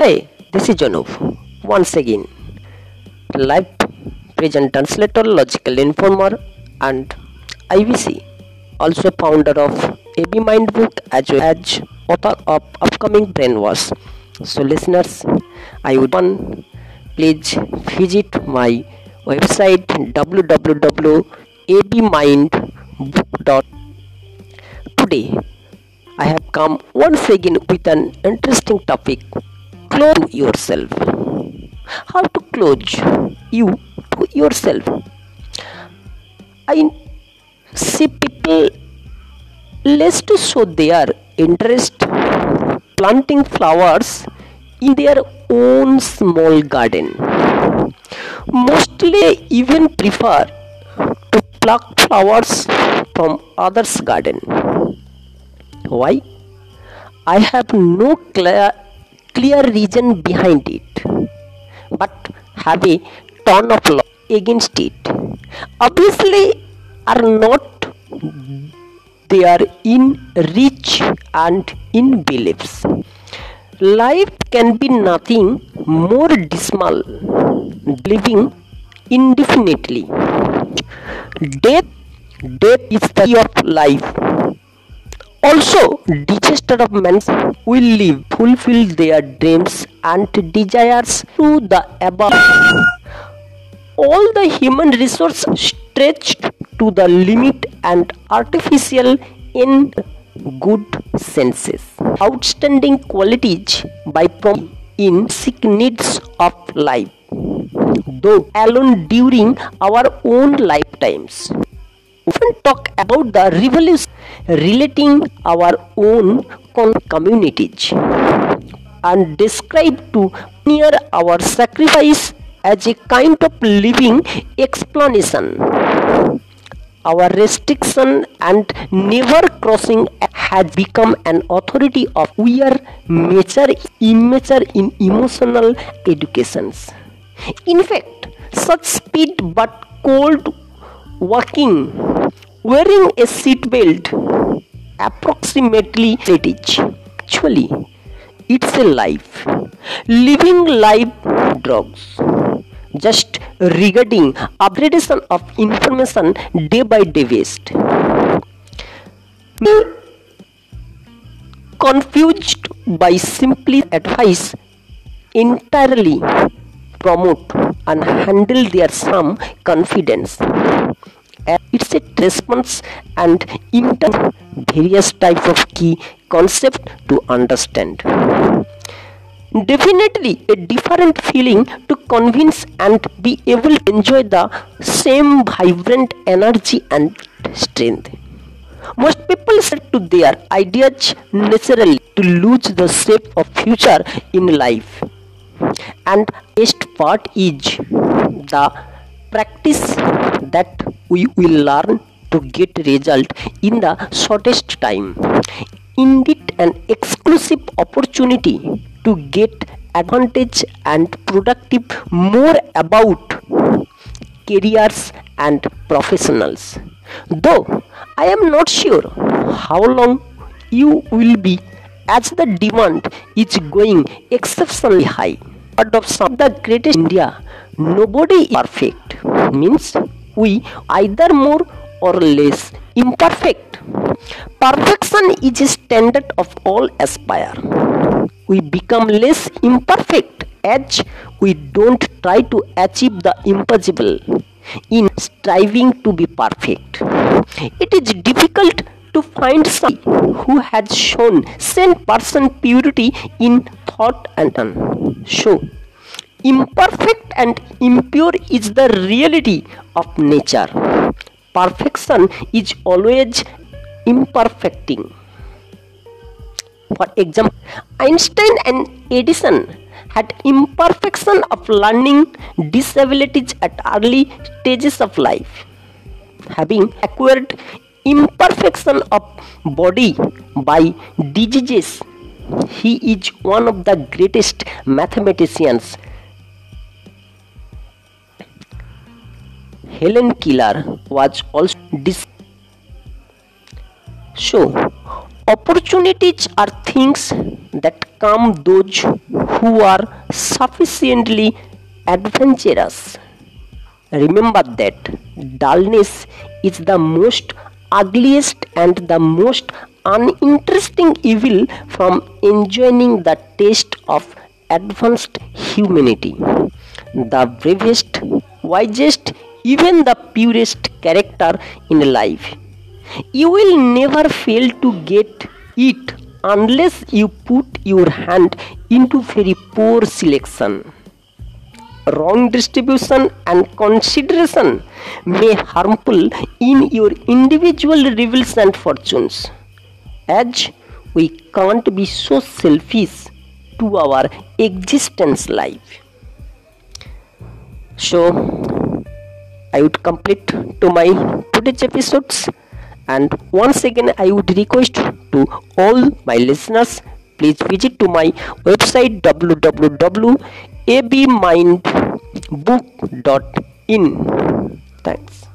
Hey, this is Januv. Once again, live present translator, logical informer, and IVC, also founder of AB Mind Book as well as author of upcoming brainwash. So, listeners, I would one please visit my website www.abmindbook.com. Today, I have come once again with an interesting topic close yourself. How to close you to yourself? I see people less to show their interest planting flowers in their own small garden. Mostly even prefer to pluck flowers from others' garden. Why? I have no clear, clear reason behind it, but have a ton of law against it. Obviously, are not they are in reach and in beliefs. Life can be nothing more dismal, living indefinitely. Death, death is the key of life. Also, disaster of men will live, fulfill their dreams and desires through the above. All the human resource stretched to the limit and artificial in good senses. Outstanding qualities by prom in sick needs of life, though alone during our own lifetimes often talk about the revolution relating our own communities and describe to near our sacrifice as a kind of living explanation. Our restriction and never crossing has become an authority of we are mature immature in emotional educations. In fact such speed but cold walking wearing a seat belt approximately it is actually it's a life. Living life drugs. Just regarding upgradation of information day by day waste. Confused by simply advice entirely promote and handle their some confidence it's a response and inter various type of key concept to understand. Definitely a different feeling to convince and be able to enjoy the same vibrant energy and strength. Most people set to their ideas naturally to lose the shape of future in life. And best part is the practice that we will learn to get result in the shortest time. Indeed an exclusive opportunity to get advantage and productive more about careers and professionals. Though i am not sure how long you will be as the demand is going exceptionally high. But of some of the greatest india nobody is perfect. Means we either more or less imperfect. Perfection is a standard of all aspire. We become less imperfect as we don't try to achieve the impossible in striving to be perfect. It is difficult to find someone who has shown 100% purity in thought and done. So, imperfect and impure is the reality of nature. Perfection is always imperfecting. For example, Einstein and Edison had imperfection of learning disabilities at early stages of life. Having acquired imperfection of body by diseases, he is one of the greatest mathematicians. Helen Keller was also dis- so opportunities are things that come those who are sufficiently adventurous. Remember that dullness is the most ugliest and the most uninteresting evil from enjoying the taste of advanced humanity. The bravest wisest even the purest character in life you will never fail to get it unless you put your hand into very poor selection. Wrong distribution and consideration may harmful in your individual revels and fortunes. As we can't be so selfish to our existence life. So I would complete to my today's episodes. And once again i would request to all my listeners please visit to my website www.abmindbook.in thanks